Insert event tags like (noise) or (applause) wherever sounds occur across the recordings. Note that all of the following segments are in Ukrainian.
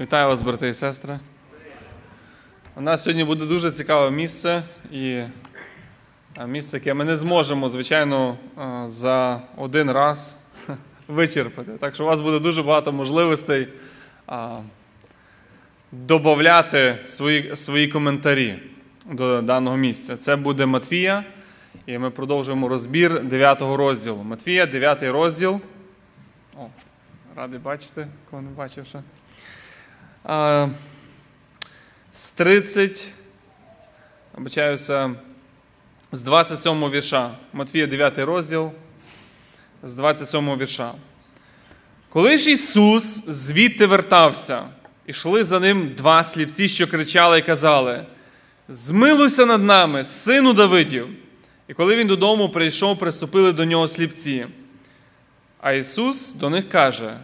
Вітаю вас, брати і сестри. У нас сьогодні буде дуже цікаве місце і місце, яке ми не зможемо, звичайно, за один раз (laughs) вичерпати. Так що у вас буде дуже багато можливостей додати свої, свої коментарі до даного місця. Це буде Матвія, і ми продовжуємо розбір 9 розділу. Матвія, 9 розділ. О, радий бачити, кого не бачив ще з 30, обичаюся, з 27 вірша. Матвія 9 розділ, з 27 вірша. Коли ж Ісус звідти вертався, ішли за ним два сліпці, що кричали і казали: Змилуйся над нами, сину Давидів. І коли він додому прийшов, приступили до нього сліпці. А Ісус до них каже: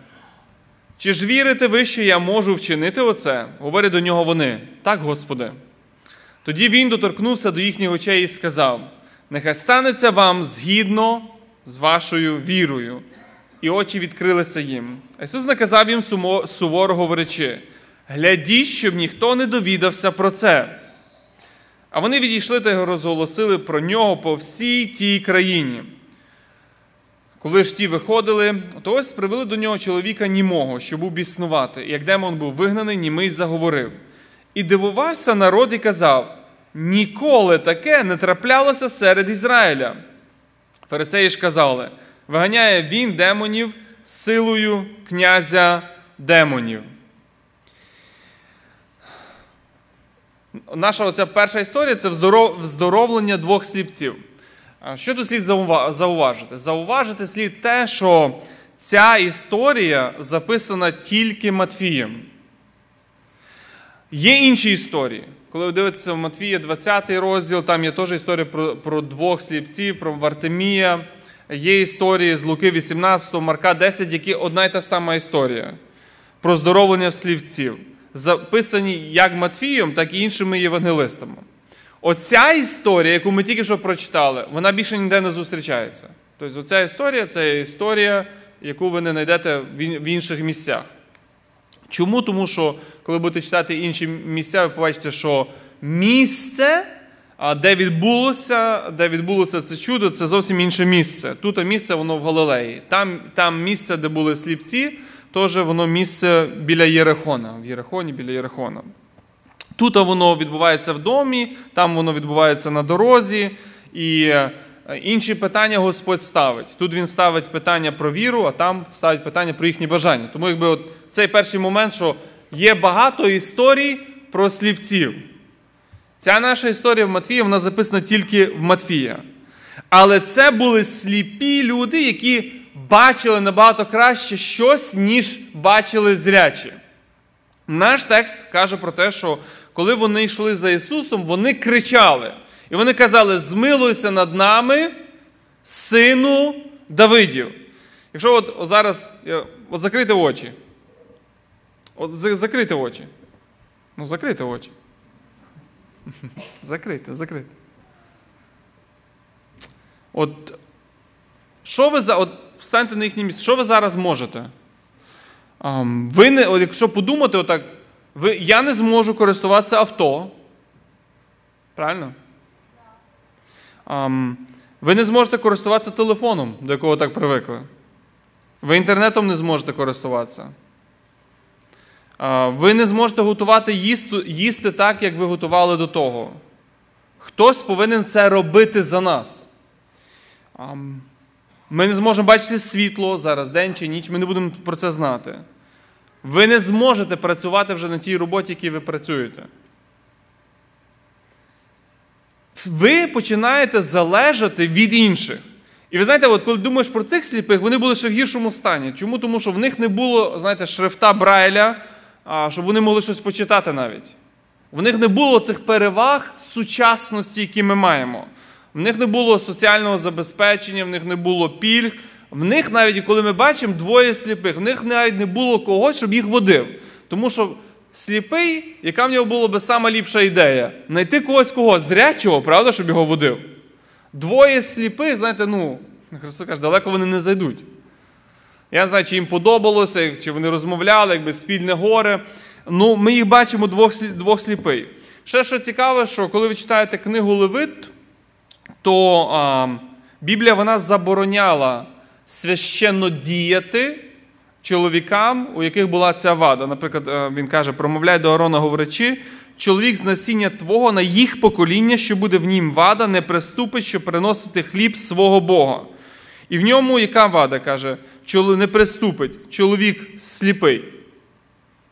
чи ж вірите ви, що я можу вчинити оце? Говорять до нього вони. Так, Господи. Тоді він доторкнувся до їхніх очей і сказав: Нехай станеться вам згідно з вашою вірою. І очі відкрилися їм. Ісус наказав їм суворо говорячи: глядіть, щоб ніхто не довідався про це. А вони відійшли та розголосили про нього по всій тій країні. Коли ж ті виходили, то ось привели до нього чоловіка німого, що був біснувати. Як демон був вигнаний, німий заговорив. І дивувався народ і казав: ніколи таке не траплялося серед Ізраїля. Фарисеї ж казали: виганяє він демонів силою князя демонів. Наша оця перша історія це вздоровлення двох сліпців. Що тут слід зауважити? Зауважити слід те, що ця історія записана тільки Матфієм. Є інші історії. Коли ви дивитеся в Матвія 20 розділ, там є теж історія про про двох сліпців, про Вартемія. Є історії з Луки 18, Марка 10, які одна й та сама історія про здоровлення слівців, записані як Матфієм, так і іншими євангелистами. Оця історія, яку ми тільки що прочитали, вона більше ніде не зустрічається. Тобто, оця історія це історія, яку ви не знайдете в інших місцях. Чому? Тому що, коли будете читати інші місця, ви побачите, що місце, де відбулося де відбулося це чудо, це зовсім інше місце. Тут місце воно в Галилеї. Там там місце, де були сліпці, теж воно місце біля Єрихона, в Єрихоні біля Єрихона. Тут воно відбувається в домі, там воно відбувається на дорозі, і е, інші питання Господь ставить. Тут він ставить питання про віру, а там ставить питання про їхні бажання. Тому якби от цей перший момент, що є багато історій про сліпців. Ця наша історія в Матфія, вона записана тільки в Матфія. Але це були сліпі люди, які бачили набагато краще щось, ніж бачили зрячі. Наш текст каже про те, що коли вони йшли за Ісусом, вони кричали. І вони казали: Змилуйся над нами, сину Давидів. Якщо от зараз от закрити очі. От закрити очі. Ну, закрити очі. Закрити, закрити. От що ви за. От встаньте на їхнє місце, що ви зараз можете? Ви не, от Якщо подумати, отак, ви, я не зможу користуватися авто. Правильно? Um, ви не зможете користуватися телефоном, до якого так привикли. Ви інтернетом не зможете користуватися. Ви не зможете готувати їсти, їсти так, як ви готували до того. Хтось повинен це робити за нас. Ми не зможемо бачити світло зараз, день чи ніч, ми не будемо про це знати. Ви не зможете працювати вже на тій роботі, якій ви працюєте. Ви починаєте залежати від інших. І ви знаєте, от коли думаєш про тих сліпих, вони були ще в гіршому стані. Чому? Тому що в них не було, знаєте, шрифта Брайля, щоб вони могли щось почитати навіть. В них не було цих переваг сучасності, які ми маємо. В них не було соціального забезпечення, в них не було пільг, в них навіть, коли ми бачимо двоє сліпих, в них навіть не було когось, щоб їх водив. Тому що сліпий, яка в нього була би сама ліпша ідея, знайти когось кого зрячого, правда, щоб його водив. Двоє сліпих, знаєте, ну, Христос каже, далеко вони не зайдуть. Я не знаю, чи їм подобалося, чи вони розмовляли, якби спільне горе. ну, ми їх бачимо двох, двох сліпий. Ще що цікаве, що коли ви читаєте книгу Левит, то а, Біблія вона забороняла священно діяти чоловікам, у яких була ця вада. Наприклад, е, він каже: промовляй до Арона, говорячи, чоловік з насіння твого на їх покоління, що буде в нім вада, не приступить, щоб приносити хліб свого Бога. І в ньому яка вада каже, не приступить, чоловік сліпий.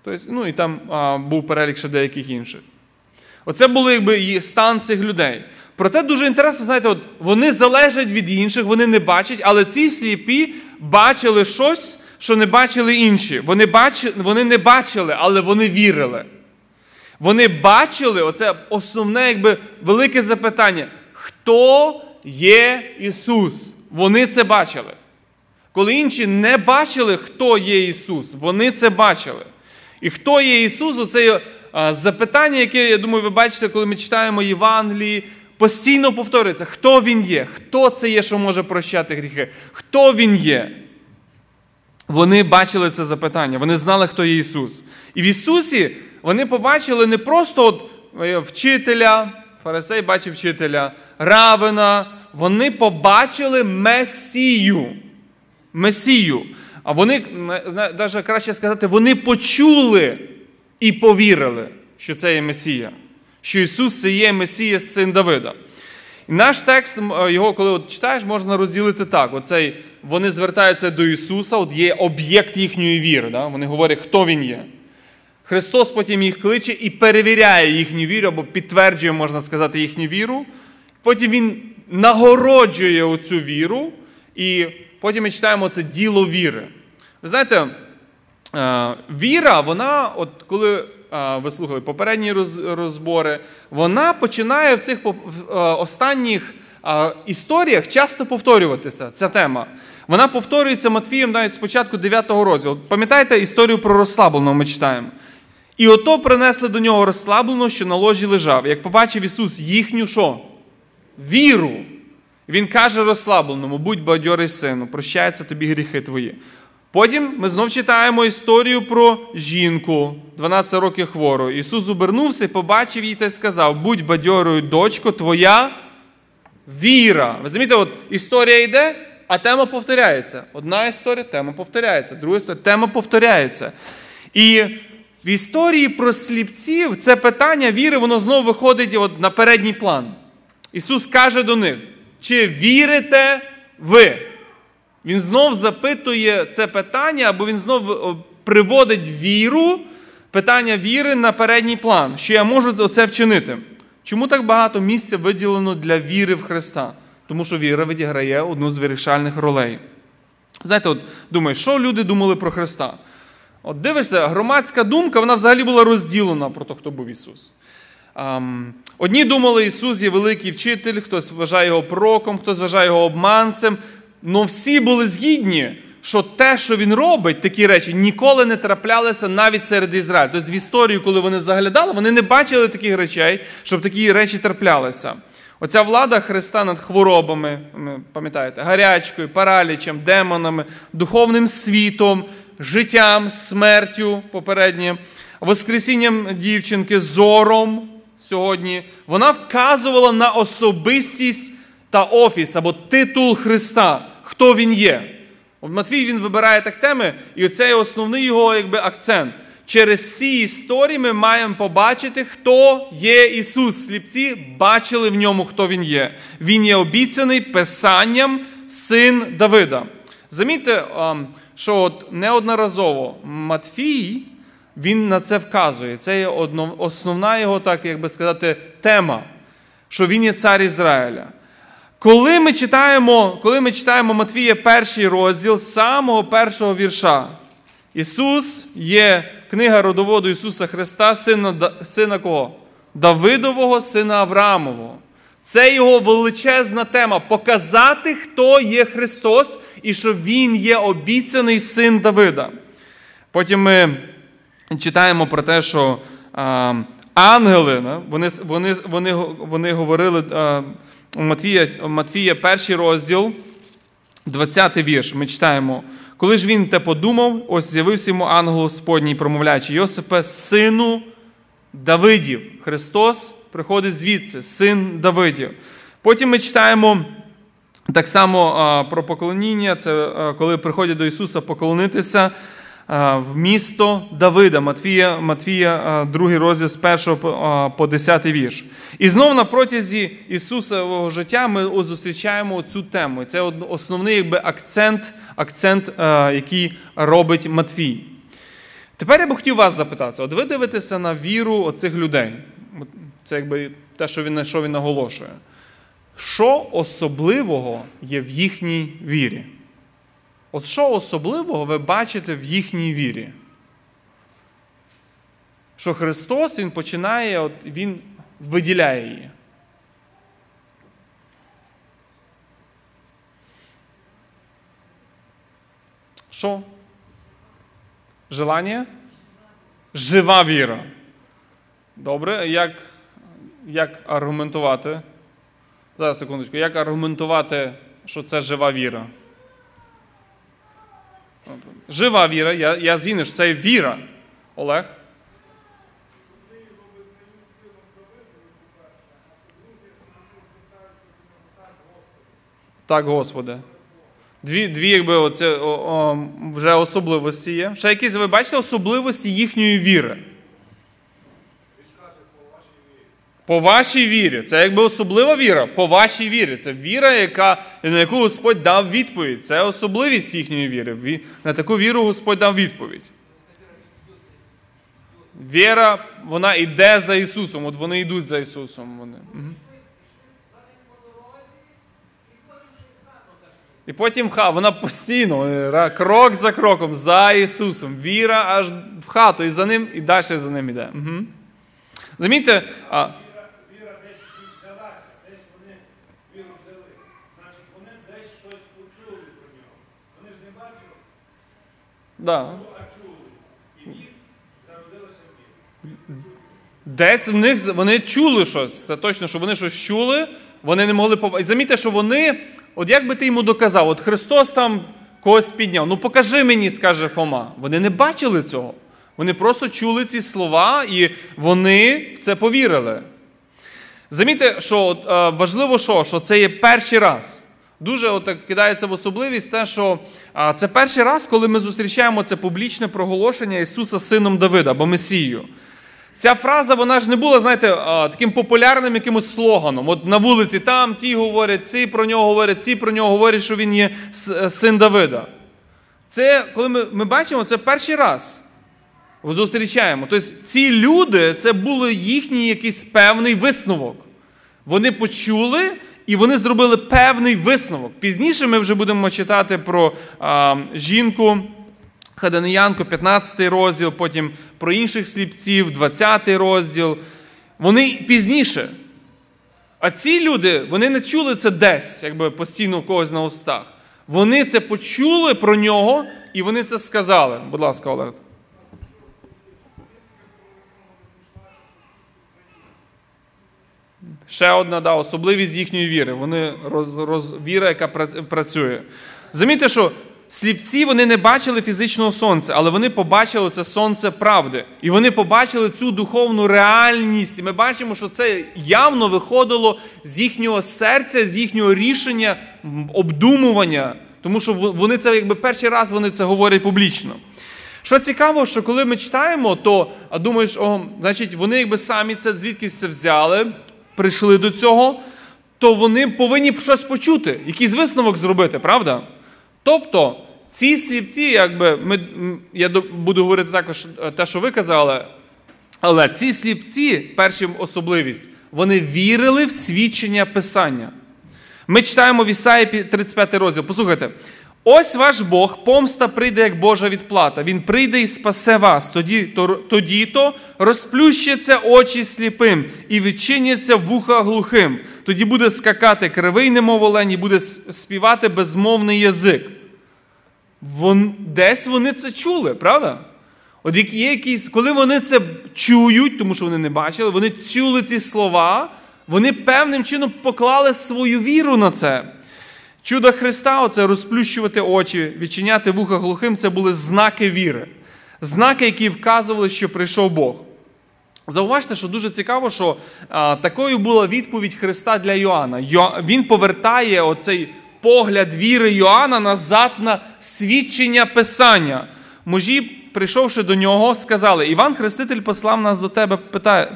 Тобто, ну і там а, був перелік ще деяких інших. Оце був якби стан цих людей. Проте дуже інтересно, знаєте, от вони залежать від інших, вони не бачать, але ці сліпі бачили щось, що не бачили інші. Вони бачили, вони не бачили, але вони вірили. Вони бачили, оце основне, якби велике запитання: хто є Ісус? Вони це бачили. Коли інші не бачили, хто є Ісус, вони це бачили. І хто є Ісус, оце запитання, яке, я думаю, ви бачите, коли ми читаємо Євангелії, постійно повторюється, хто Він є, хто це є, що може прощати гріхи, хто Він є. Вони бачили це запитання, вони знали, хто є Ісус. І в Ісусі вони побачили не просто от е, вчителя, Фарисей бачив вчителя, равина. Вони побачили Месію. Месію. А вони, навіть краще сказати, вони почули і повірили, що це є Месія, що Ісус це є Месія, син Давида. І наш текст, його, коли от читаєш, можна розділити так: Оцей, вони звертаються до Ісуса, от є об'єкт їхньої віри. Да? Вони говорять, хто Він є. Христос потім їх кличе і перевіряє їхню віру, або підтверджує, можна сказати, їхню віру. Потім Він нагороджує оцю віру, і потім ми читаємо це діло віри. Ви знаєте, е, віра, вона, от коли е, ви слухали попередні розбори, вона починає в цих е, останніх історіях часто повторюватися. Ця тема. Вона повторюється Матвієм навіть спочатку 9 розділу. Пам'ятаєте історію про розслабленого ми читаємо. І ото принесли до нього розслабленого, що на ложі лежав. Як побачив Ісус їхню що? Віру. Він каже розслабленому, будь бадьорий сину, прощаються тобі гріхи твої. Потім ми знов читаємо історію про жінку, 12 років хвору. Ісус обернувся і побачив її та сказав: Будь бадьорою, дочко, твоя віра. Ви розумієте, от історія йде, а тема повторяється. Одна історія, тема повторяється, друга історія, тема повторяється. І в історії про сліпців це питання віри, воно знову виходить от на передній план. Ісус каже до них, чи вірите ви? Він знов запитує це питання, або він знов е, приводить віру, питання віри на передній план, що я можу це вчинити. Чому так багато місця виділено для віри в Христа? Тому що віра відіграє одну з вирішальних ролей. Знаєте, от думаєш, що люди думали про Христа? От дивишся, громадська думка вона взагалі була розділена про те, хто був Ісус. Одні думали, Ісус є великий вчитель, хтось вважає його пророком, хтось вважає його обманцем. Але всі були згідні, що те, що він робить, такі речі, ніколи не траплялися навіть серед Ізраїлю. Тобто в історію, коли вони заглядали, вони не бачили таких речей, щоб такі речі траплялися. Оця влада Христа над хворобами, пам'ятаєте, гарячкою, паралічем, демонами, духовним світом, життям, смертю попереднє, воскресінням дівчинки, зором сьогодні, вона вказувала на особистість та офіс або титул Христа, хто він є. Матвій він вибирає так теми, і це є основний його якби, акцент. Через ці історії ми маємо побачити, хто є Ісус. Сліпці бачили в ньому, хто Він є. Він є обіцяний Писанням син Давида. Замітьте, що от неодноразово Матфій він на це вказує. Це є основна його, так як би сказати, тема, що він є цар Ізраїля. Коли ми читаємо коли ми читаємо Матвія перший розділ самого першого вірша, Ісус є книга родоводу Ісуса Христа, сина сина кого? Давидового, сина Авраамового. Це його величезна тема показати, хто є Христос і що Він є обіцяний син Давида. Потім ми читаємо про те, що а, ангели, вони вони, вони, вони говорили а, Матвія, Матвія перший розділ, 20 вірш. Ми читаємо. Коли ж він те подумав, ось з'явився йому ангел Господній, промовляючи, Йосипе, сину Давидів. Христос приходить звідси, син Давидів. Потім ми читаємо так само про поклоніння, це коли приходять до Ісуса поклонитися в місто Давида, Матвія, Матвія, 2 розділ з 1 по 10 вірш. І знову на протязі Ісусового життя ми зустрічаємо цю тему. Це основний якби, акцент, акцент, який робить Матвій. Тепер я би хотів вас запитати: от ви дивитеся на віру оцих людей. Це якби те, що він, що він наголошує. Що особливого є в їхній вірі? От що особливого ви бачите в їхній вірі? Що Христос Він починає, от, Він виділяє її. Що? Желання? Жива віра. Добре, як як аргументувати? Зараз секундочку, як аргументувати, що це жива віра? Жива віра, я я згідний, що це віра. Олег? Так, Господи. Дві, дві якби, оце, о, о, вже особливості є. Ще якісь ви бачите особливості їхньої віри? По вашій вірі. Це якби особлива віра. По вашій вірі. Це віра, яка, на яку Господь дав відповідь. Це особливість їхньої віри. На таку віру Господь дав відповідь. Віра, вона йде за Ісусом. От вони йдуть за Ісусом. Вони. І потім ха, вона постійно, крок за кроком, за Ісусом. Віра аж в хату, і за ним, і далі за ним йде. Угу. Замітьте, а... Віра десь взялася, десь вони віру взяли. Значить, вони десь щось почули про нього. Вони ж не бачили, да. Десь в них вони чули щось. Це точно, що вони щось чули, вони не могли побачити. І замітьте, що вони От як би ти йому доказав, от Христос там когось підняв. Ну покажи мені, скаже Фома. Вони не бачили цього. Вони просто чули ці слова і вони в це повірили. Замітьте, що от, е, важливо, що що це є перший раз. Дуже от, кидається в особливість те, що це перший раз, коли ми зустрічаємо це публічне проголошення Ісуса Сином Давида або Месією. Ця фраза, вона ж не була, знаєте, таким популярним якимось слоганом. От на вулиці там ті говорять, ці про нього говорять, ці про нього говорять, що він є е, син Давида. Це, коли ми ми бачимо, це перший раз зустрічаємо. Тобто ці люди, це був їхній якийсь певний висновок. Вони почули і вони зробили певний висновок. Пізніше ми вже будемо читати про а, жінку. Хаданіянко, 15 розділ, потім про інших сліпців, 20 розділ. Вони пізніше. А ці люди, вони не чули це десь, якби постійно у когось на устах. Вони це почули про нього і вони це сказали. Будь ласка, Олег. Ще одна да, особливість їхньої віри. Вони роз, роз, Віра, яка працює. Замітьте, що сліпці вони не бачили фізичного сонця, але вони побачили це сонце правди. І вони побачили цю духовну реальність. І ми бачимо, що це явно виходило з їхнього серця, з їхнього рішення, обдумування. Тому що вони це якби перший раз вони це говорять публічно. Що цікаво, що коли ми читаємо, то а думаєш, о, значить, вони якби самі це звідкись це взяли, прийшли до цього, то вони повинні щось почути, якийсь висновок зробити, правда? Тобто ці слівці, якби ми, я буду говорити також е, те, що ви казали, але ці сліпці, перша особливість, вони вірили в свідчення Писання. Ми читаємо в Ісаї 35 розділ. Послухайте. Ось ваш Бог, помста прийде, як Божа відплата. Він прийде і спасе вас. Тоді то, тоді то розплющаться очі сліпим і відчиняться вуха глухим. Тоді буде скакати кривий, немов олень, і буде співати безмовний язик. Вон, Десь вони це чули, правда? От є якісь, Коли вони це чують, тому що вони не бачили, вони чули ці слова, вони певним чином поклали свою віру на це. Чудо Христа, оце розплющувати очі, відчиняти вуха глухим це були знаки віри. Знаки, які вказували, що прийшов Бог. Зауважте, що дуже цікаво, що а, такою була відповідь Христа для Йоанна. Йо, він повертає оцей погляд віри Йоанна назад на свідчення Писання. Мужі, прийшовши до нього, сказали: Іван Хреститель послав нас до тебе,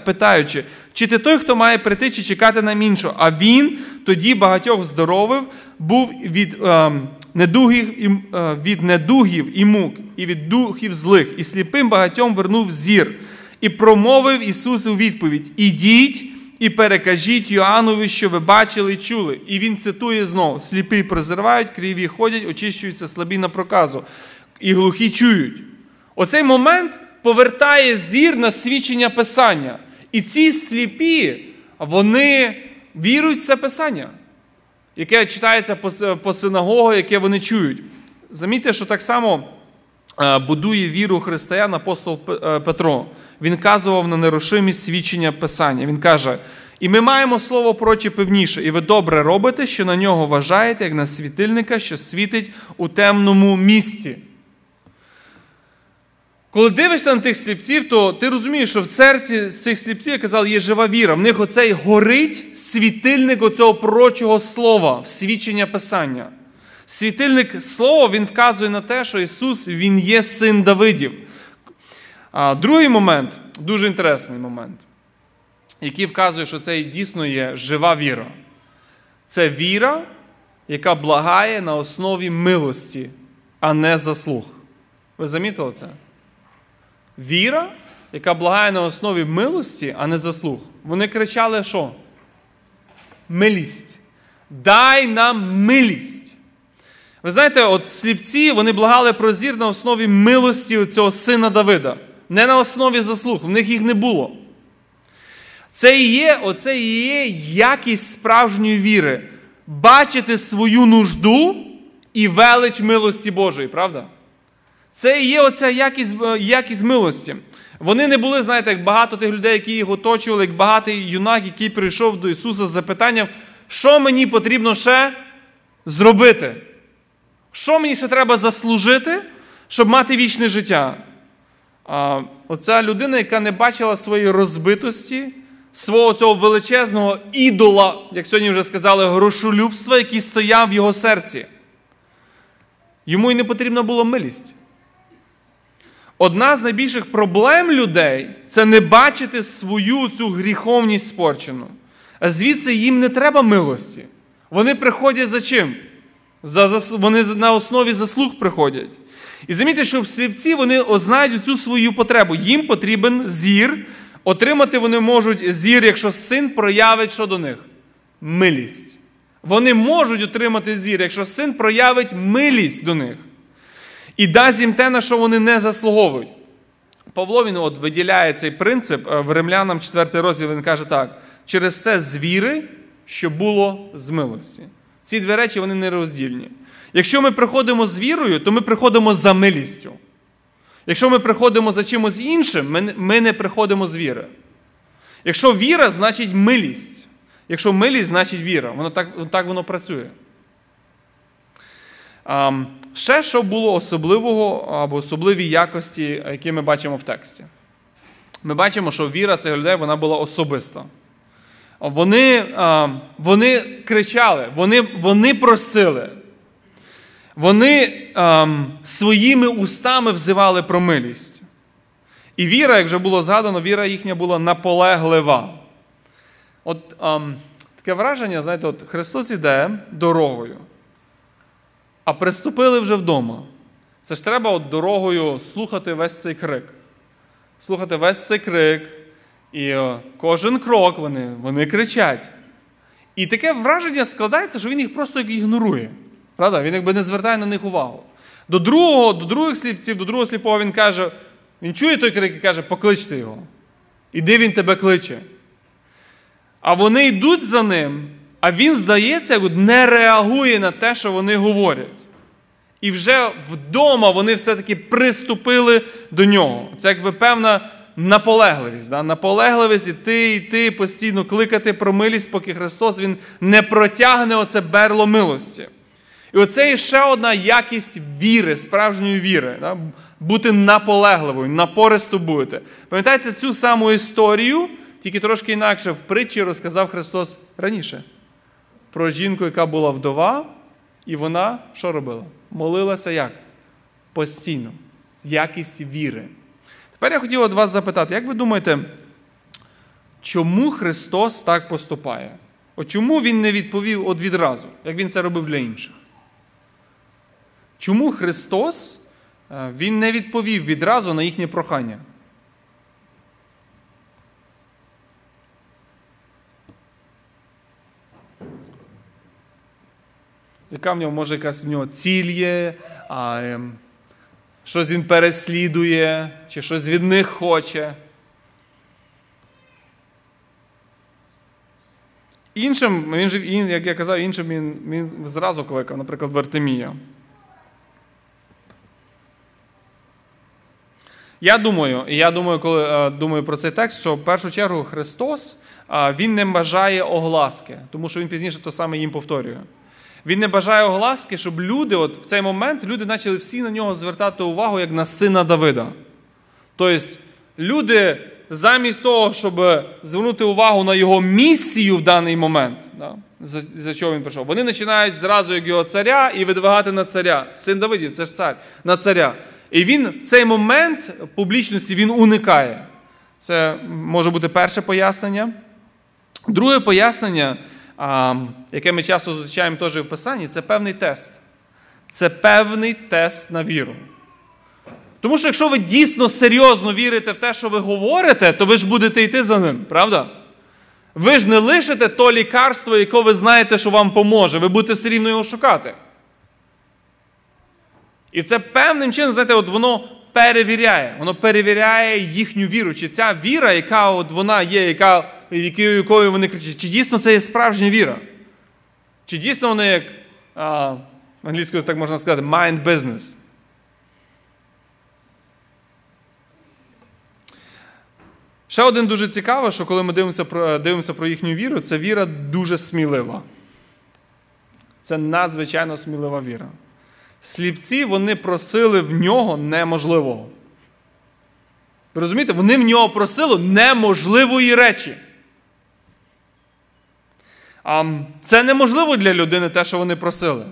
питаючи, чи ти той, хто має прийти, чи чекати нам іншого? А він тоді багатьох здоровив, був від е, недугів, е, від недугів і мук, і від духів злих, і сліпим багатьом вернув зір. І промовив Ісус у відповідь: Ідіть і перекажіть Йоаннові, що ви бачили і чули. І він цитує знову: сліпі прозривають, криві ходять, очищуються слабі на проказу, і глухі чують. Оцей момент повертає зір на свідчення Писання. І ці сліпі, вони вірують в це Писання, яке читається по синагогу, яке вони чують. Замітьте, що так само е, будує віру християн апостол е, Петро. Він казував на нерушимість свідчення Писання. Він каже: і ми маємо слово прочі певніше, і ви добре робите, що на нього вважаєте, як на світильника, що світить у темному місці. Коли дивишся на тих сліпців, то ти розумієш, що в серці цих сліпців, я казав, є жива віра. В них оцей горить світильник оцього пророчого слова, свідчення Писання. Світильник слова він вказує на те, що Ісус Він є син Давидів. А Другий момент, дуже інтересний момент, який вказує, що це дійсно є жива віра. Це віра, яка благає на основі милості, а не заслуг. Ви замітили це? Віра, яка благає на основі милості, а не заслуг. Вони кричали, що? Милість. Дай нам милість. Ви знаєте, от сліпці вони благали про зір на основі милості цього сина Давида. Не на основі заслуг, в них їх не було. Це і є, оце і є якість справжньої віри. Бачити свою нужду і велич милості Божої, правда? Це і є оця якість е, якість милості. Вони не були, знаєте, як багато тих людей, які їх оточували, як багатий юнак, який прийшов до Ісуса з запитанням, що мені потрібно ще зробити? Що мені ще треба заслужити, щоб мати вічне життя? А, Оця людина, яка не бачила своєї розбитості, свого цього величезного ідола, як сьогодні вже сказали, грошолюбства, який стояв в його серці. Йому й не потрібна була милість. Одна з найбільших проблем людей це не бачити свою цю гріховність спорчену. А звідси їм не треба милості. Вони приходять за чим? За, за, Вони на основі заслуг приходять. І замітьте, що в слівці вони ознають цю свою потребу. Їм потрібен зір. Отримати вони можуть зір, якщо син проявить що до них? Милість. Вони можуть отримати зір, якщо син проявить милість до них і дасть їм те, на що вони не заслуговують. Павло він от виділяє цей принцип е, в римлянам 4 розділ, він каже так: через це з віри, що було з милості. Ці дві речі вони не роздільні. Якщо ми приходимо з вірою, то ми приходимо за милістю. Якщо ми приходимо за чимось іншим, ми не приходимо з віри. Якщо віра, значить милість. Якщо милість, значить віра. Воно так так воно працює. Ще що було особливого або особливі якості, які ми бачимо в тексті. Ми бачимо, що віра цих людей вона була особиста. Вони вони кричали, вони вони просили. Вони своїми устами взивали про милість. І віра, як вже було згадано, віра їхня була наполеглива. От таке враження, знаєте, от Христос іде дорогою а приступили вже вдома. Це ж треба от дорогою слухати весь цей крик. Слухати весь цей крик. І е, кожен крок вони вони кричать. І таке враження складається, що він їх просто ігнорує. Правда? Він якби не звертає на них увагу. До другого, до других сліпців, до другого сліпого він каже, він чує той крик і каже, покличте його. Іди він тебе кличе. А вони йдуть за ним, а він, здається, не реагує на те, що вони говорять. І вже вдома вони все-таки приступили до нього. Це якби певна наполегливість. Да? Наполегливість іти, йти, постійно кликати про милість, поки Христос Він не протягне оце берло милості. І оце є ще одна якість віри, справжньої віри. Да? Бути наполегливою, напористо бути. Пам'ятаєте цю саму історію, тільки трошки інакше в притчі розказав Христос раніше. Про жінку, яка була вдова, і вона що робила? Молилася як? Постійно. Якість віри. Тепер я хотів від вас запитати, як ви думаєте, чому Христос так поступає? От чому Він не відповів от відразу, як Він це робив для інших? Чому Христос е, Він не відповів відразу на їхнє прохання? Яка в нього може якась в нього ціль є, а, ем, щось він переслідує, чи щось від них хоче. Іншим, він же, як я казав, іншим він, він зразу кликав, наприклад, Вартимія. Я думаю, і я думаю, коли е, думаю про цей текст, що в першу чергу Христос Він не бажає огласки, тому що Він пізніше то саме їм повторює. Він не бажає огласки, щоб люди, от в цей момент люди почали всі на нього звертати увагу як на сина Давида. Тобто, люди замість того, щоб звернути увагу на його місію в даний момент, да, за, за чого він прийшов, вони починають зразу як його царя і видвигати на царя. Син Давидів, це ж цар, на царя. І він цей момент публічності він уникає. Це може бути перше пояснення. Друге пояснення яке ми часто зустрічаємо теж в Писанні, це певний тест. Це певний тест на віру. Тому що якщо ви дійсно серйозно вірите в те, що ви говорите, то ви ж будете йти за ним, правда? Ви ж не лишите то лікарство, яке ви знаєте, що вам поможе. Ви будете все рівно його шукати. І це певним чином, знаєте, от воно перевіряє. Воно перевіряє їхню віру. Чи ця віра, яка от вона є, яка, якою вони кричать, чи дійсно це є справжня віра? Чи дійсно вони як а, англійською так можна сказати, mind business? Ще один дуже цікаво, що коли ми дивимося про, дивимося про їхню віру, це віра дуже смілива. Це надзвичайно смілива віра. Сліпці вони просили в нього неможливого. Ви розумієте, вони в нього просили неможливої речі. Це неможливо для людини, те, що вони просили.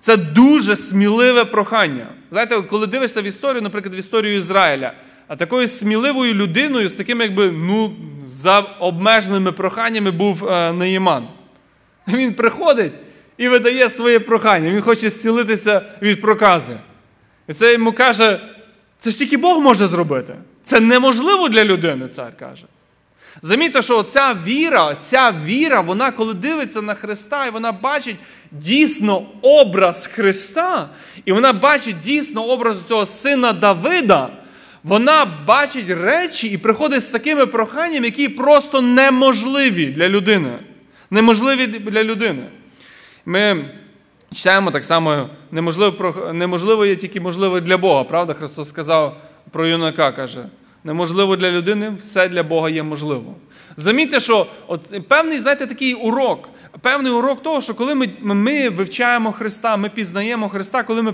Це дуже сміливе прохання. Знаєте, коли дивишся в історію, наприклад, в історію Ізраїля, а такою сміливою людиною, з такими, якби, ну, за обмеженими проханнями був е, Неїман. Він приходить і видає своє прохання. Він хоче зцілитися від прокази. І це йому каже: це ж тільки Бог може зробити. Це неможливо для людини, цар каже. Замітьте, що ця віра, ця віра, вона, коли дивиться на Христа, і вона бачить дійсно образ Христа, і вона бачить дійсно образ цього сина Давида, вона бачить речі і приходить з такими проханнями, які просто неможливі для людини. Неможливі для людини. Ми читаємо так само, неможливо неможливо є тільки можливо для Бога. Правда? Христос сказав про юнака, каже. Неможливо для людини, все для Бога є можливо. Замітьте, що от певний, знаєте, такий урок, певний урок того, що коли ми ми вивчаємо Христа, ми пізнаємо Христа, коли ми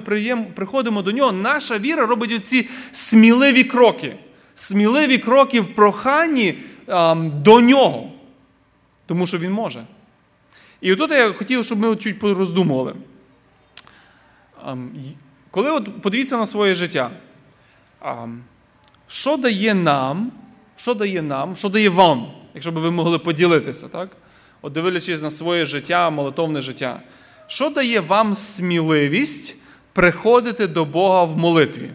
приходимо до Нього, наша віра робить оці сміливі кроки. Сміливі кроки в проханні а, до Нього. Тому що Він може. І отут я хотів, щоб ми чуть пороздумували. Коли от подивіться на своє життя, що дає нам, що дає нам, що дає вам, якщо б ви могли поділитися, так? От дивлячись на своє життя, молитовне життя, що дає вам сміливість приходити до Бога в молитві?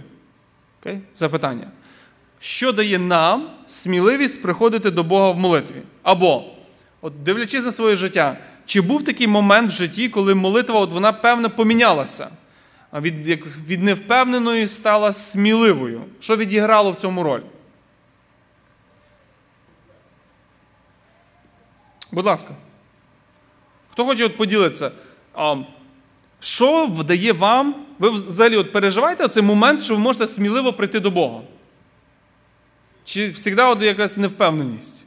Окей? Запитання. Що дає нам сміливість приходити до Бога в молитві? Або, от дивлячись на своє життя, чи був такий момент в житті, коли молитва от вона певно помінялася? Від від невпевненої стала сміливою. Що відіграло в цьому роль? Будь ласка. Хто хоче от поділитися? А, Що вдає вам? Ви взагалі от переживаєте цей момент, що ви можете сміливо прийти до Бога? Чи завжди от якась невпевненість?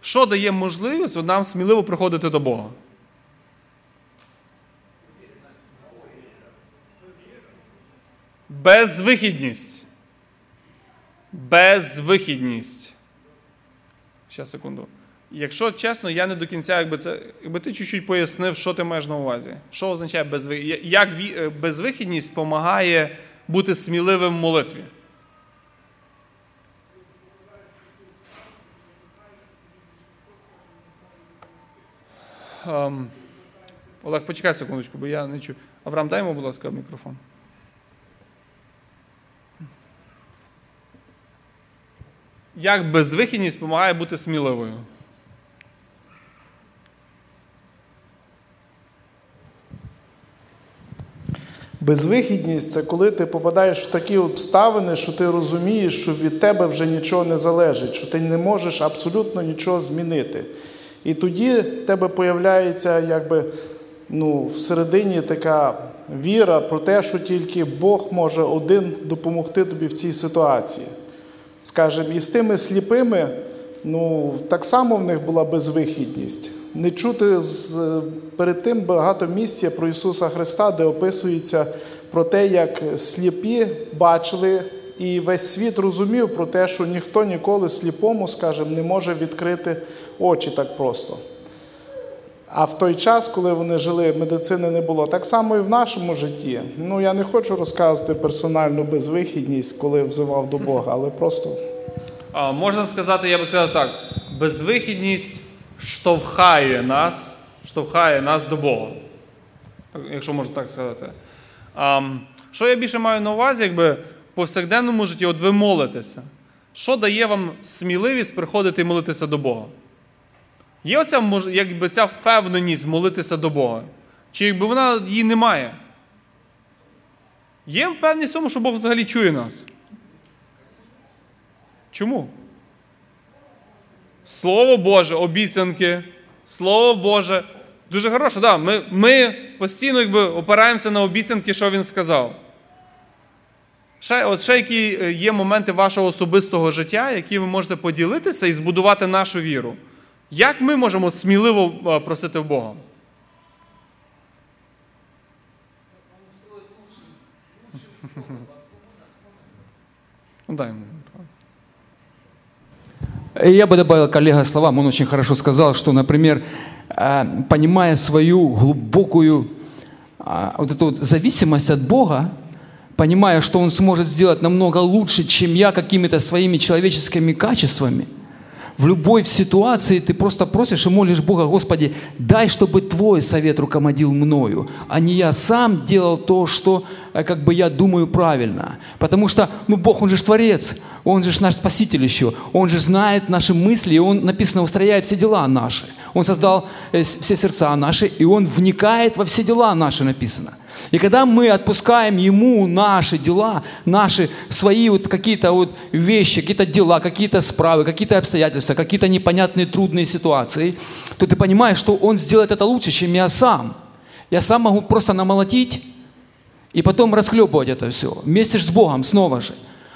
Що дає можливість нам сміливо приходити до Бога? Безвихідність. Безвихідність. Ще секунду. Якщо чесно, я не до кінця, якби це, якби ти чуть-чуть пояснив, що ти маєш на увазі. Що означає безвихідність? Як е, безвихідність допомагає бути сміливим в молитві? Um, Олег, почекай секундочку, бо я не чую. Авраам, дай йому, будь ласка, мікрофон. Як безвихідність допомагає бути сміливою? Безвихідність це коли ти попадаєш в такі обставини, що ти розумієш, що від тебе вже нічого не залежить, що ти не можеш абсолютно нічого змінити. І тоді в тебе появляється якби ну, всередині така віра про те, що тільки Бог може один допомогти тобі в цій ситуації. Скажемо, і з тими сліпими, ну, так само в них була безвихідність. Не чути з, перед тим багато місця про Ісуса Христа, де описується про те, як сліпі бачили, і весь світ розумів про те, що ніхто ніколи сліпому, скажімо, не може відкрити очі так просто. А в той час, коли вони жили, медицини не було. Так само і в нашому житті. Ну, я не хочу розказувати персональну безвихідність, коли взивав до Бога, але просто. А, Можна сказати, я би сказав так: безвихідність штовхає нас, штовхає нас до Бога. Якщо можна так сказати. А, Що я більше маю на увазі, якби в повсякденному житті, от ви молитеся. Що дає вам сміливість приходити і молитися до Бога? Є оця якби, ця впевненість молитися до Бога? Чи якби вона її немає? Є впевненість в тому, що Бог взагалі чує нас? Чому? Слово Боже, обіцянки, Слово Боже. Дуже хороше, да, ми ми постійно якби, опираємося на обіцянки, що він сказав. Ще, от ще які е, є моменти вашого особистого життя, які ви можете поділитися і збудувати нашу віру. Як ми можемо сміливо просити в Бога? Ну, ему. Я бы добавил коллега словам, он очень хорошо сказал, что, например, э, понимая свою глубокую а, вот эту вот зависимость от Бога, понимая, что Он сможет сделать намного лучше, чем я какими-то своими человеческими качествами – в любой ситуации ты просто просишь и молишь Бога, Господи, дай, чтобы Твой совет руководил мною, а не я сам делал то, что э, как бы я думаю правильно. Потому что, ну, Бог, Он же Творец, Он же наш Спаситель еще, Он же знает наши мысли, и Он, написано, устрояет все дела наши. Он создал э, все сердца наши, и Он вникает во все дела наши, написано – и когда мы отпускаем Ему наши дела, наши свои вот какие-то вот вещи, какие-то дела, какие-то справы, какие-то обстоятельства, какие-то непонятные трудные ситуации, то ты понимаешь, что Он сделает это лучше, чем я сам. Я сам могу просто намолотить и потом расхлебывать это все вместе с Богом снова же.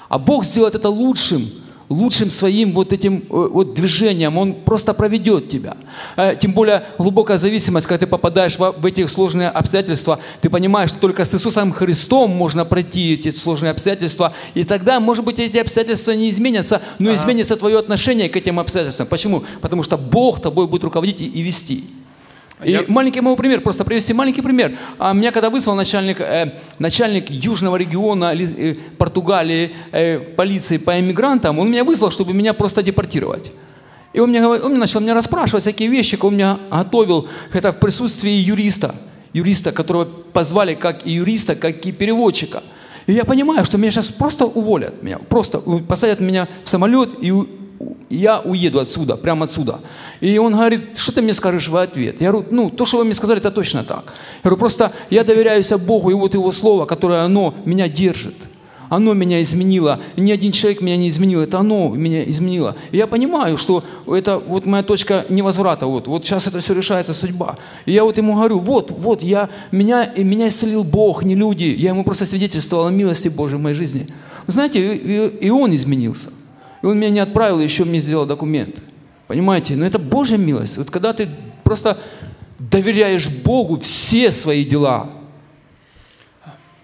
А Бог сделает это лучшим, лучшим своим вот этим э, вот движением, он просто проведет тебя. Э, тем более глубокая зависимость, когда ты попадаешь в эти сложные обстоятельства, ты понимаешь, что только с Иисусом Христом можно пройти эти сложные обстоятельства, и тогда, может быть, эти обстоятельства не изменятся, но изменится твое отношение к этим обстоятельствам. Почему? Потому что Бог тобой будет руководить и вести. И Я... маленький мой пример, просто привести маленький пример. А меня когда вызвал начальник, э, начальник южного региона э, Португалии э, полиции по иммигрантам, он меня вызвал, чтобы меня просто депортировать. И он, мне, он начал меня расспрашивать всякие вещи, он меня готовил, это в присутствии юриста, юриста, которого позвали как и юриста, как и переводчика. И я понимаю, что меня сейчас просто уволят, меня просто посадят меня в самолет и я уеду отсюда, прямо отсюда. И он говорит, что ты мне скажешь в ответ? Я говорю, ну, то, что вы мне сказали, это точно так. Я говорю, просто я доверяюсь Богу, и вот Его Слово, которое оно меня держит. Оно меня изменило. Ни один человек меня не изменил, это оно меня изменило. И я понимаю, что это вот моя точка невозврата. Вот, вот сейчас это все решается судьба. И я вот ему говорю, вот, вот, я, меня, меня исцелил Бог, не люди. Я ему просто свидетельствовал о милости Божьей в моей жизни. Знаете, и, и он изменился. И он меня не отправил, еще мне сделал документы. Понимаете? Но это Божья милость. Вот когда ты просто доверяешь Богу все свои дела.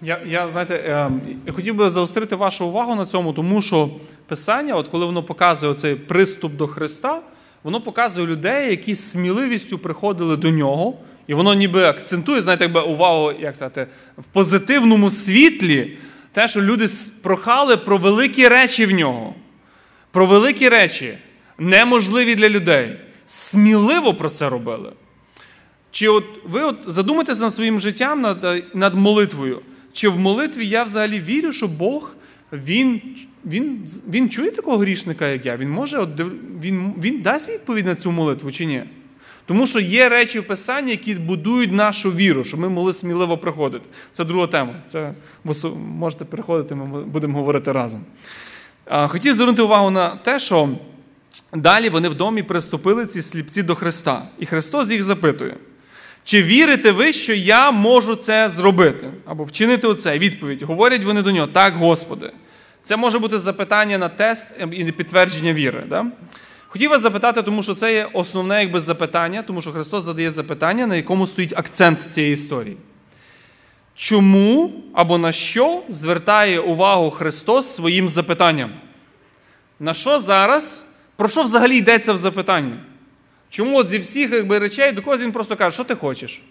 Я, я знаєте, е, я хотів би заострити вашу увагу на цьому, тому що Писання, от коли воно показує цей приступ до Христа, воно показує людей, які з сміливістю приходили до нього, і воно ніби акцентує, знаєте, якби увагу, як сказати, в позитивному світлі, те, що люди с- прохали про великі речі в нього. Про великі речі, неможливі для людей. Сміливо про це робили. Чи от ви от задумайтеся над своїм життям, над, е, над молитвою? Чи в молитві я взагалі вірю, що Бог він, він, він чує такого грішника, як я? Він може от, він, він дасть відповідь на цю молитву чи ні? Тому що є речі в Писанні, які будують нашу віру, щоб ми могли сміливо приходити. Це друга тема. Це ви можете приходити, ми будемо говорити разом. Хотів звернути увагу на те, що далі вони в домі приступили ці сліпці до Христа. І Христос їх запитує: чи вірите ви, що я можу це зробити? Або вчинити оце? Відповідь. Говорять вони до нього, так, Господи. Це може бути запитання на тест і підтвердження віри. Да? Хотів вас запитати, тому що це є основне якби, запитання, тому що Христос задає запитання, на якому стоїть акцент цієї історії. Чому або на що звертає увагу Христос своїм запитанням? На що зараз? Про що взагалі йдеться в запитанні? Чому от зі всіх якби, речей до когось він просто каже, що ти хочеш?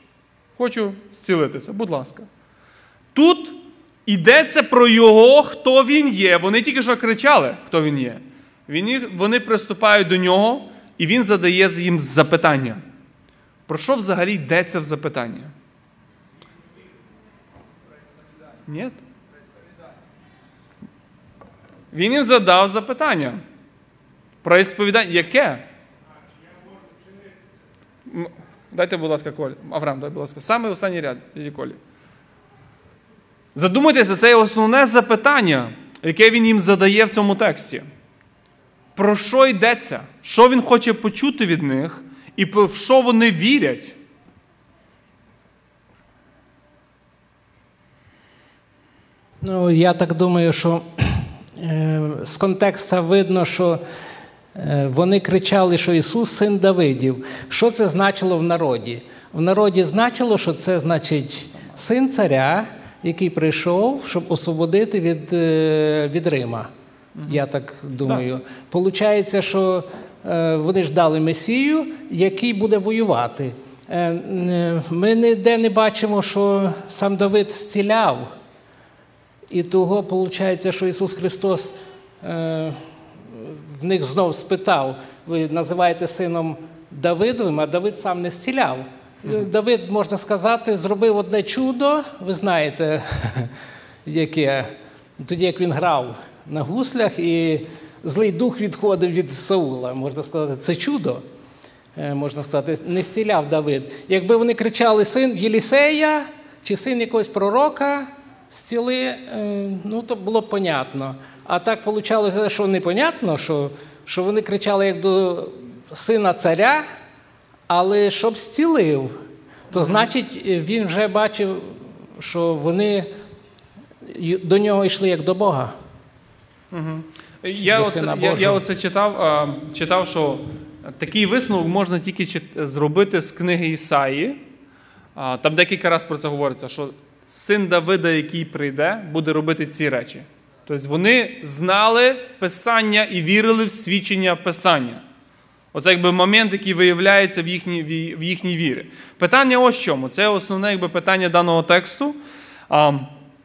Хочу зцілитися, будь ласка. Тут йдеться про його, хто він є. Вони тільки що кричали, хто він є. Вони приступають до нього, і він задає їм запитання. Про що взагалі йдеться в запитанні? Ні. Він їм задав запитання. Про ісповідання. Яке? Дайте, будь ласка, Колі. Авраам, дай, будь ласка. Саме останній ряд, Колі. Задумайтеся, це основне запитання, яке він їм задає в цьому тексті. Про що йдеться? Що він хоче почути від них, і в що вони вірять? Ну, я так думаю, що е, з контекста видно, що е, вони кричали, що Ісус син Давидів. Що це значило в народі? В народі значило, що це значить син царя, який прийшов, щоб освободити від, е, від Рима. Я так думаю. Получається, що вони ждали Месію, який буде воювати. Ми ніде не бачимо, що сам Давид зціляв. І того виходить, що Ісус Христос е, в них знов спитав: ви називаєте сином Давидовим, а Давид сам не зціляв. Давид, можна сказати, зробив одне чудо, ви знаєте, (laughs) яке. Тоді як він грав на гуслях, і злий дух відходив від Саула, можна сказати, це чудо. Е, Можна сказати, не зціляв Давид. Якби вони кричали син Єлісея чи син якогось пророка, зціли, е, ну то було понятно. А так вийшло, що непонятно, що, що вони кричали як до сина царя, але щоб зцілив, то значить е, він вже бачив, що вони до нього йшли як до Бога. Я, До оце, я, я оце читав, читав, що такий висновок можна тільки зробити з книги Ісаї. Там декілька разів про це говориться, що син Давида, який прийде, буде робити ці речі. Тобто вони знали Писання і вірили в свідчення Писання. Оце якби момент, який виявляється в їхній, в їхній вірі. Питання ось чому. Це основне якби, питання даного тексту. А,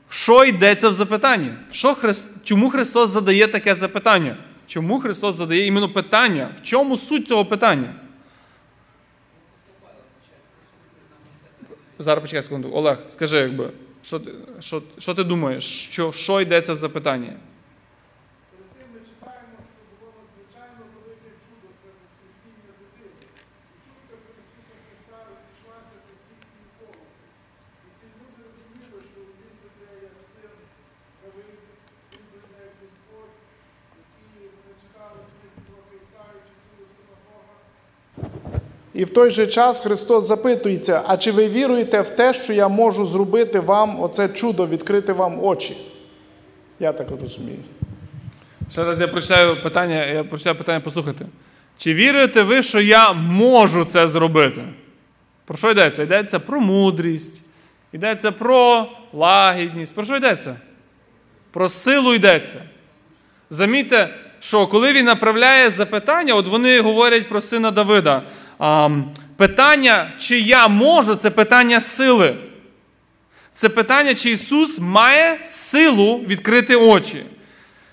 що йдеться в запитанні? Що Христ... Чому Христос задає таке запитання? Чому Христос задає іменно питання? В чому суть цього питання? Зараз почекай секунду. Олег, скажи, якби, що, що, що ти думаєш? Що, що йдеться в запитанні? І в той же час Христос запитується: а чи ви віруєте в те, що я можу зробити вам оце чудо, відкрити вам очі? Я так розумію. Ще раз я прочитаю питання, я прочитаю питання, послухайте. Чи вірите ви, що я можу це зробити? Про що йдеться? Йдеться про мудрість, йдеться про лагідність. Про що йдеться? Про силу йдеться. Замітьте, що коли він направляє запитання, от вони говорять про сина Давида. Питання, чи я можу, це питання сили. Це питання, чи Ісус має силу відкрити очі.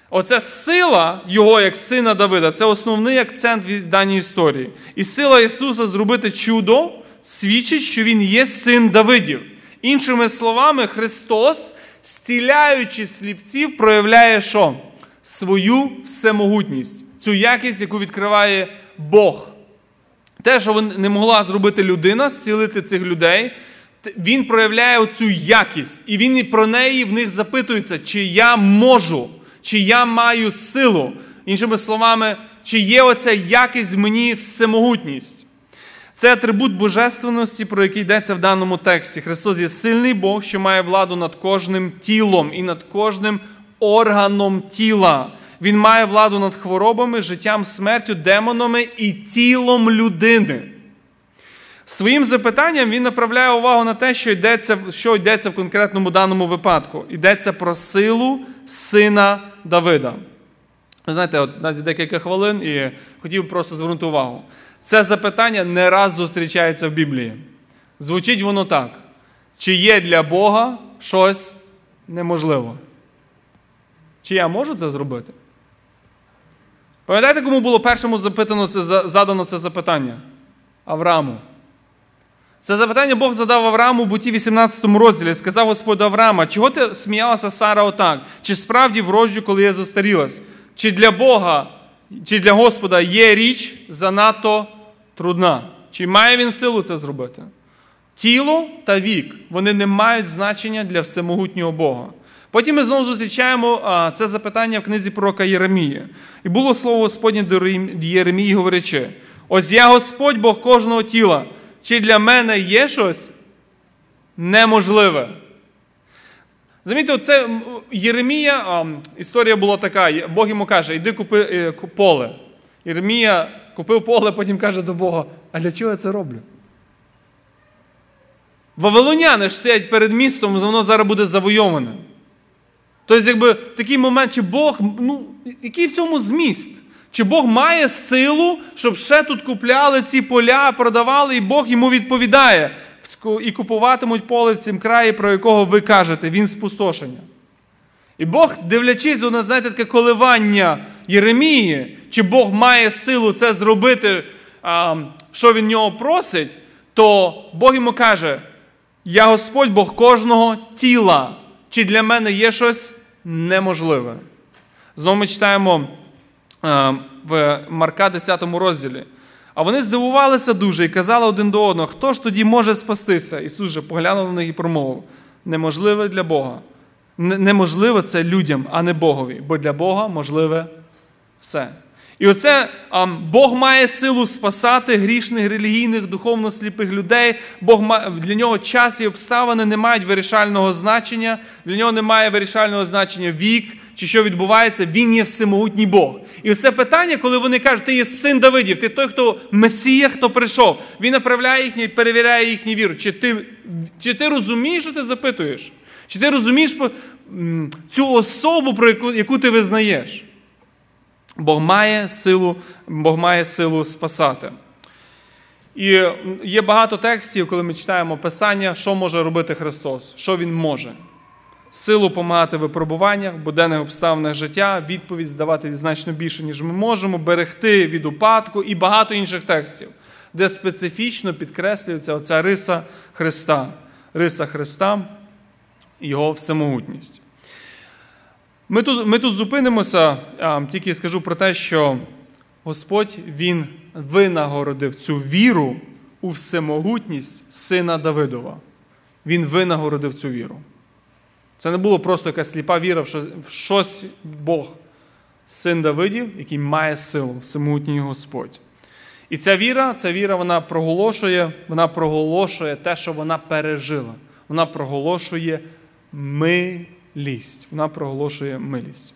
Оця сила Його як сина Давида це основний акцент в даній історії. І сила Ісуса зробити чудо свідчить, що Він є син Давидів. Іншими словами, Христос, зціляючи сліпців, проявляє що? Свою всемогутність, цю якість, яку відкриває Бог. Те, що не могла зробити людина, зцілити цих людей, він проявляє цю якість. І він про неї в них запитується, чи я можу, чи я маю силу. Іншими словами, чи є оця якість в мені всемогутність. Це атрибут божественності, про який йдеться в даному тексті. Христос є сильний Бог, що має владу над кожним тілом і над кожним органом тіла. Він має владу над хворобами, життям, смертю, демонами і тілом людини. Своїм запитанням він направляє увагу на те, що йдеться що йдеться в конкретному даному випадку. Йдеться про силу сина Давида. Ви знаєте, от у нас є декілька хвилин і хотів просто звернути увагу. Це запитання не раз зустрічається в Біблії. Звучить воно так: чи є для Бога щось неможливе? Чи я можу це зробити? Пам'ятаєте, кому було першому запитано це, задано це запитання? Аврааму. Це запитання Бог задав Аврааму у буті 18 розділі. Сказав Господь Авраама, чого ти сміялася Сара отак? Чи справді врожджу, коли я застарілась? Чи для Бога, чи для Господа є річ занадто трудна? Чи має він силу це зробити? Тіло та вік вони не мають значення для всемогутнього Бога. Потім ми знову зустрічаємо це запитання в книзі пророка Єремії. І було слово Господнє до Єремії, говорячи: ось я Господь Бог кожного тіла. Чи для мене є щось неможливе? Замітьте, це Єремія, історія була така: Бог йому каже, йди купи е, поле. Єремія купив поле, потім каже до Бога, а для чого я це роблю? Вавилоняни ж стоять перед містом, воно зараз буде завойоване. Тобто, якби такий момент, чи Бог, ну, який в цьому зміст? Чи Бог має силу, щоб ще тут купляли ці поля, продавали, і Бог йому відповідає і купуватимуть поле в цім краї, про якого ви кажете, він спустошення. І Бог, дивлячись на знаєте, таке коливання Єремії, чи Бог має силу це зробити, що він нього просить, то Бог йому каже: Я Господь Бог кожного тіла, чи для мене є щось неможливе. Знову ми читаємо в Марка 10 розділі. А вони здивувалися дуже і казали один до одного, хто ж тоді може спастися? Ісус же поглянув на них і промовив: неможливе для Бога. Неможливе це людям, а не Богові, бо для Бога можливе все. І оце а, Бог має силу спасати грішних, релігійних, духовно сліпих людей. Бог Для нього час і обставини не мають вирішального значення, для нього немає вирішального значення вік, чи що відбувається, він є всемогутній Бог. І оце питання, коли вони кажуть, ти є син Давидів, ти той, хто Месія, хто прийшов, він направляє їхню і перевіряє їхню віру. Чи ти чи ти розумієш, що ти запитуєш? Чи ти розумієш цю особу, про яку, яку ти визнаєш? Бог має силу, Бог має силу спасати. І є багато текстів, коли ми читаємо Писання, що може робити Христос, що Він може силу помагати в випробуваннях, буденних обставинах життя, відповідь здавати значно більше, ніж ми можемо, берегти від упадку і багато інших текстів, де специфічно підкреслюється оця риса Христа, риса Христа Його всемогутність. Ми тут ми тут зупинимося, тільки скажу про те, що Господь Він винагородив цю віру у всемогутність сина Давидова. Він винагородив цю віру. Це не було просто якась сліпа віра в щось Бог, син Давидів, який має силу, всемогутній Господь. І ця віра, ця віра, вона проголошує, вона проголошує те, що вона пережила. Вона проголошує милість. Вона проголошує милість.